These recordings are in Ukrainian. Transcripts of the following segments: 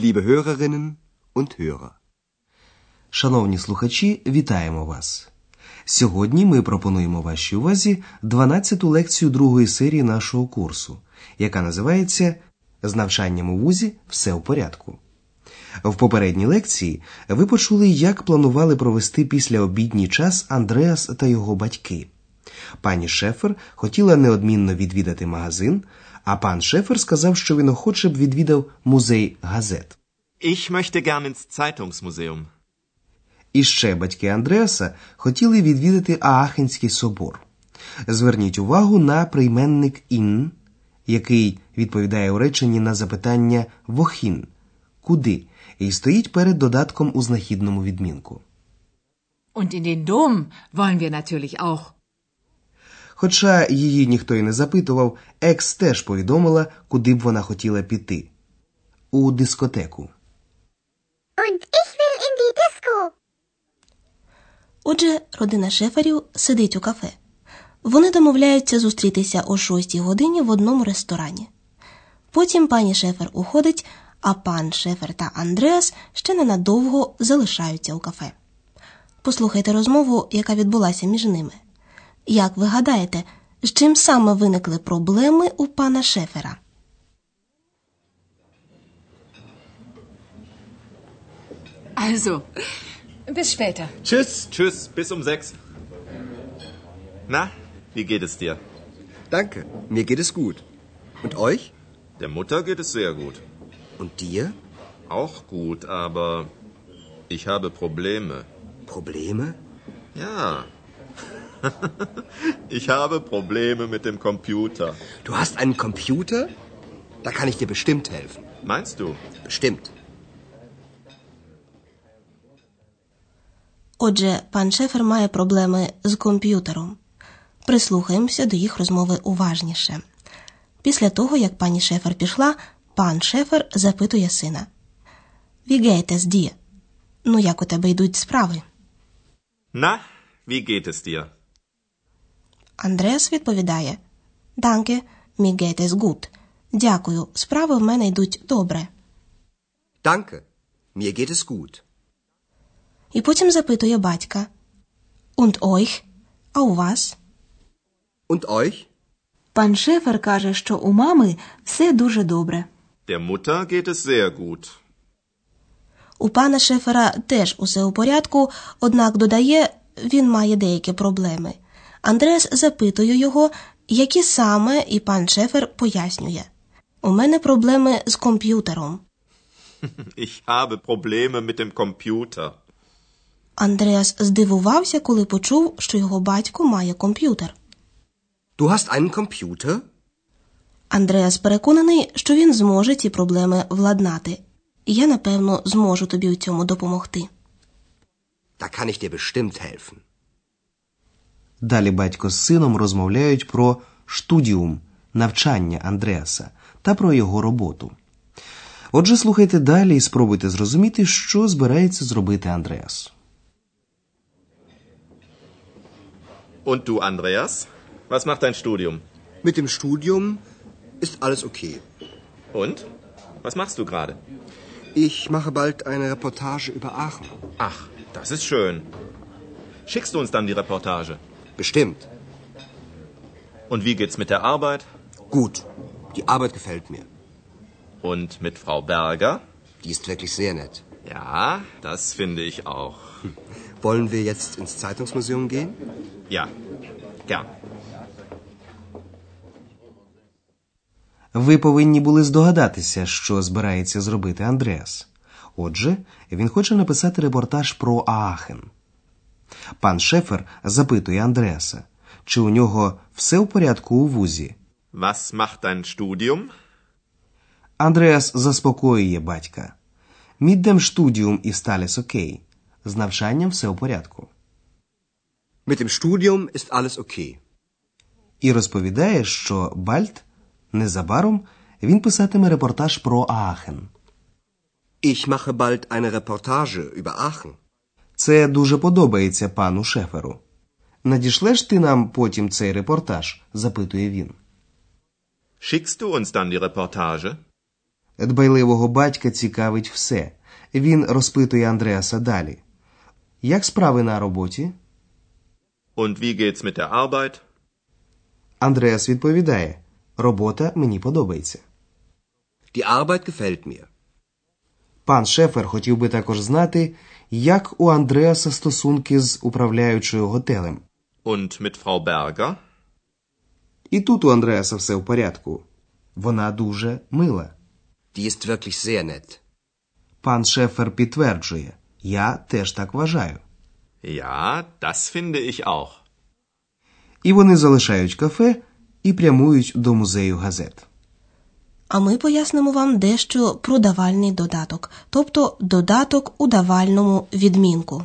liebe Hörerinnen und Hörer. Шановні слухачі, вітаємо вас. Сьогодні ми пропонуємо вашій увазі 12-ту лекцію другої серії нашого курсу, яка називається З навчанням у вузі все в порядку. В попередній лекції ви почули, як планували провести післяобідній час Андреас та його батьки. Пані Шефер хотіла неодмінно відвідати магазин, а пан Шефер сказав, що він охоче б відвідав музей газет. Ich möchte gern ins Zeitungsmuseum. І ще батьки Андреаса хотіли відвідати Аахенський собор. Зверніть увагу на прийменник ін, який відповідає у реченні на запитання вохін куди, і стоїть перед додатком у знахідному відмінку. Und in den Dom wollen wir natürlich auch. Хоча її ніхто й не запитував, екс теж повідомила, куди б вона хотіла піти у дискотеку. Und ich will in die Disco. Отже, родина шеферів сидить у кафе. Вони домовляються зустрітися о 6 годині в одному ресторані. Потім пані шефер уходить, а пан шефер та Андреас ще ненадовго залишаються у кафе. Послухайте розмову, яка відбулася між ними. Як ви гадаєте, з чим саме виникли проблеми у пана шефера? Also, bis später. Tschüss. Tschüss, bis um sechs. Na, wie geht es dir? Danke, mir geht es gut. Und euch? Der Mutter geht es sehr gut. Und dir? Auch gut, aber ich habe Probleme. Probleme? Ja. ich habe Probleme mit dem Computer. Du hast einen Computer? Da kann ich dir bestimmt helfen. Meinst du? Bestimmt. Отже, пан шефер має проблеми з комп'ютером. Прислухаємося до їх розмови уважніше. Після того, як пані шефер пішла, пан шефер запитує сина: Wie geht es dir. Ну, як у тебе йдуть справи? Na, wie geht es dir? Андреас відповідає: Danke, mir geht es gut. Дякую, справи в мене йдуть добре. Danke, mir geht es gut. І потім запитує батька: Und euch? А у вас? Und euch? Пан Шефер каже, що у мами все дуже добре. Der Mutter geht es sehr gut. У пана шефера теж усе у порядку, однак додає, він має деякі проблеми. Андреас запитує його, які саме, і пан шефер пояснює: У мене проблеми з комп'ютером. Ich habe Probleme mit dem Computer. Андреас здивувався, коли почув, що його батько має комп'ютер. Du hast einen Computer? Андреас переконаний, що він зможе ці проблеми владнати. І я, напевно, зможу тобі у цьому допомогти. Da kann ich dir bestimmt helfen. Далі батько з сином розмовляють про штудіум навчання Андреаса та про його роботу. Отже, слухайте далі і спробуйте зрозуміти, що збирається зробити Андреас. Und du, Andreas? Was macht dein Studium? Mit dem Studium ist alles okay. Und? Was machst du gerade? Ich mache bald eine Reportage über Aachen. Ach, das ist schön. Schickst du uns dann die Reportage? Bestimmt. Und wie geht's mit der Arbeit? Gut. Die Arbeit gefällt mir. Und mit Frau Berger? Die ist wirklich sehr nett. Ja, das finde ich auch. Wollen wir jetzt ins Zeitungsmuseum gehen? Ja, gern. Ви повинні були здогадатися, що збирається зробити Андреас. Отже, він хоче написати репортаж про Аахен. Пан Шефер запитує Андреаса, чи у нього все в порядку у вузі. Was macht dein Studium? Андреас заспокоює батька. Міддем штудіум і сталіс окей. З навчанням все у порядку. Mit dem Studium ist alles okay. І розповідає, що Бальт незабаром він писатиме репортаж про Аахен. Ich mache bald eine Reportage über Aachen. Це дуже подобається пану Шеферу. Надішлеш ти нам потім цей репортаж? запитує він. Schickst du uns dann die Reportage? Дбайливого батька цікавить все. Він розпитує Андреаса далі. Як справи на роботі? Und wie geht's mit der Arbeit? Андреас відповідає: Робота мені подобається. Die Arbeit gefällt mir. Пан Шефер хотів би також знати, як у Андреаса стосунки з управляючою готелем. Und mit Frau Berger? І тут у Андреаса все в порядку. Вона дуже мила. Die ist wirklich sehr nett. Пан Шефер підтверджує: Я теж так вважаю. Ja, das finde ich auch. І вони залишають кафе і прямують до музею газет. А ми пояснимо вам дещо про давальний додаток, тобто додаток у давальному відмінку.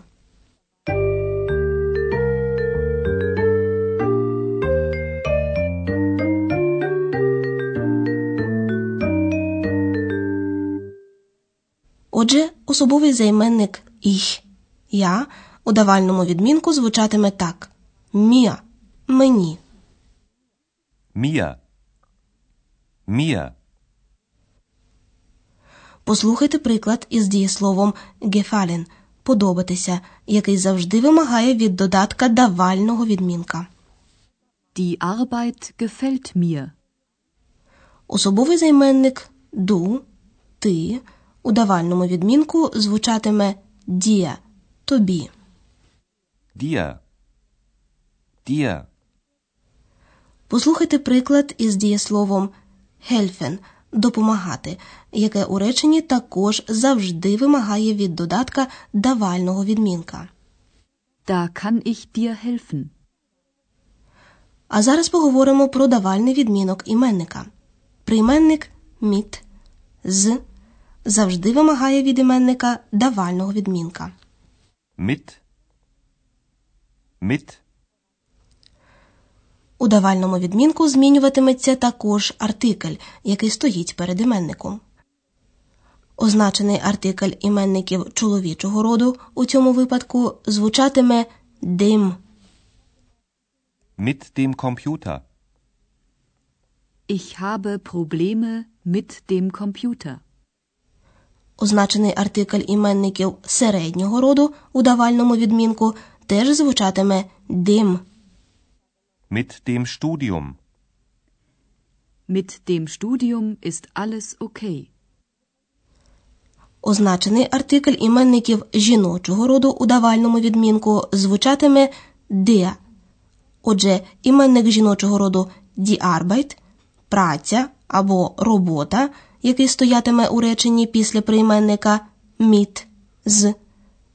Отже, особовий займенник «ich» – я у давальному відмінку звучатиме так: мія мені. Mir. Mir. Послухайте приклад із дієсловом gefallen – подобатися, який завжди вимагає від додатка давального відмінка. Die Arbeit gefällt mir. Особовий займенник du, ти у давальному відмінку звучатиме dir – тобі. Dir. Dir. Послухайте приклад із дієсловом helfen – допомагати, яке у реченні також завжди вимагає від додатка давального відмінка. Da kann ich dir helfen. А зараз поговоримо про давальний відмінок іменника. Прийменник mit з завжди вимагає від іменника давального відмінка. Mit. Mit. У давальному відмінку змінюватиметься також артикль, який стоїть перед іменником. Означений артикль іменників чоловічого роду у цьому випадку звучатиме дим. Mit dem Computer. Ich habe Probleme mit dem Computer. Означений артикль іменників середнього роду у давальному відмінку теж звучатиме дим. Mit dem Studium. Mit dem Studium ist alles okay. Означений артикль іменників жіночого роду у давальному відмінку звучатиме der. Отже, іменник жіночого роду die Arbeit – праця або робота, який стоятиме у реченні після прийменника mit з,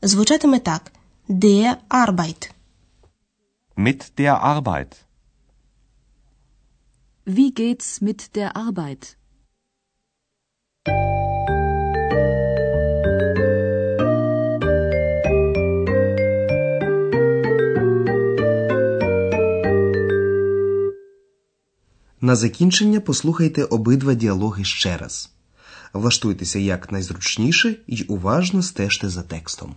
звучатиме так: der Arbeit. Mit der Arbeit. Wie geht's mit der Arbeit? На закінчення послухайте обидва діалоги ще раз. Влаштуйтеся як найзручніше і уважно стежте за текстом.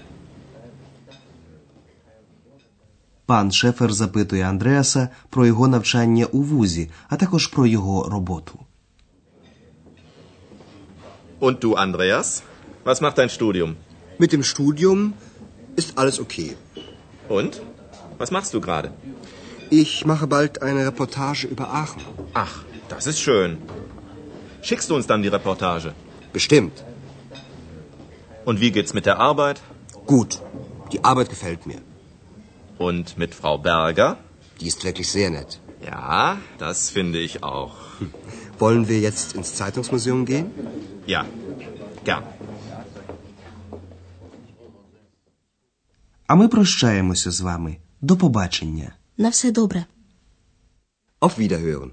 Пан Шефер запитує Андреаса про його навчання у вузі, а також про його роботу. Und du, Andreas? Was macht dein Studium? Mit dem Studium ist alles okay. Und? Was machst du gerade? Ich mache bald eine Reportage über Aachen. Ach, das ist schön. Schickst du uns dann die Reportage? Bestimmt. Und wie geht's mit der Arbeit? Gut. Die Arbeit gefällt mir. Und mit Frau Berger? Die ist wirklich sehr nett. Ja, das finde ich auch. Wollen wir jetzt ins Zeitungsmuseum gehen? Ja, gern. А ми прощаємося з вами. До побачення. На все добре. Auf Wiederhören.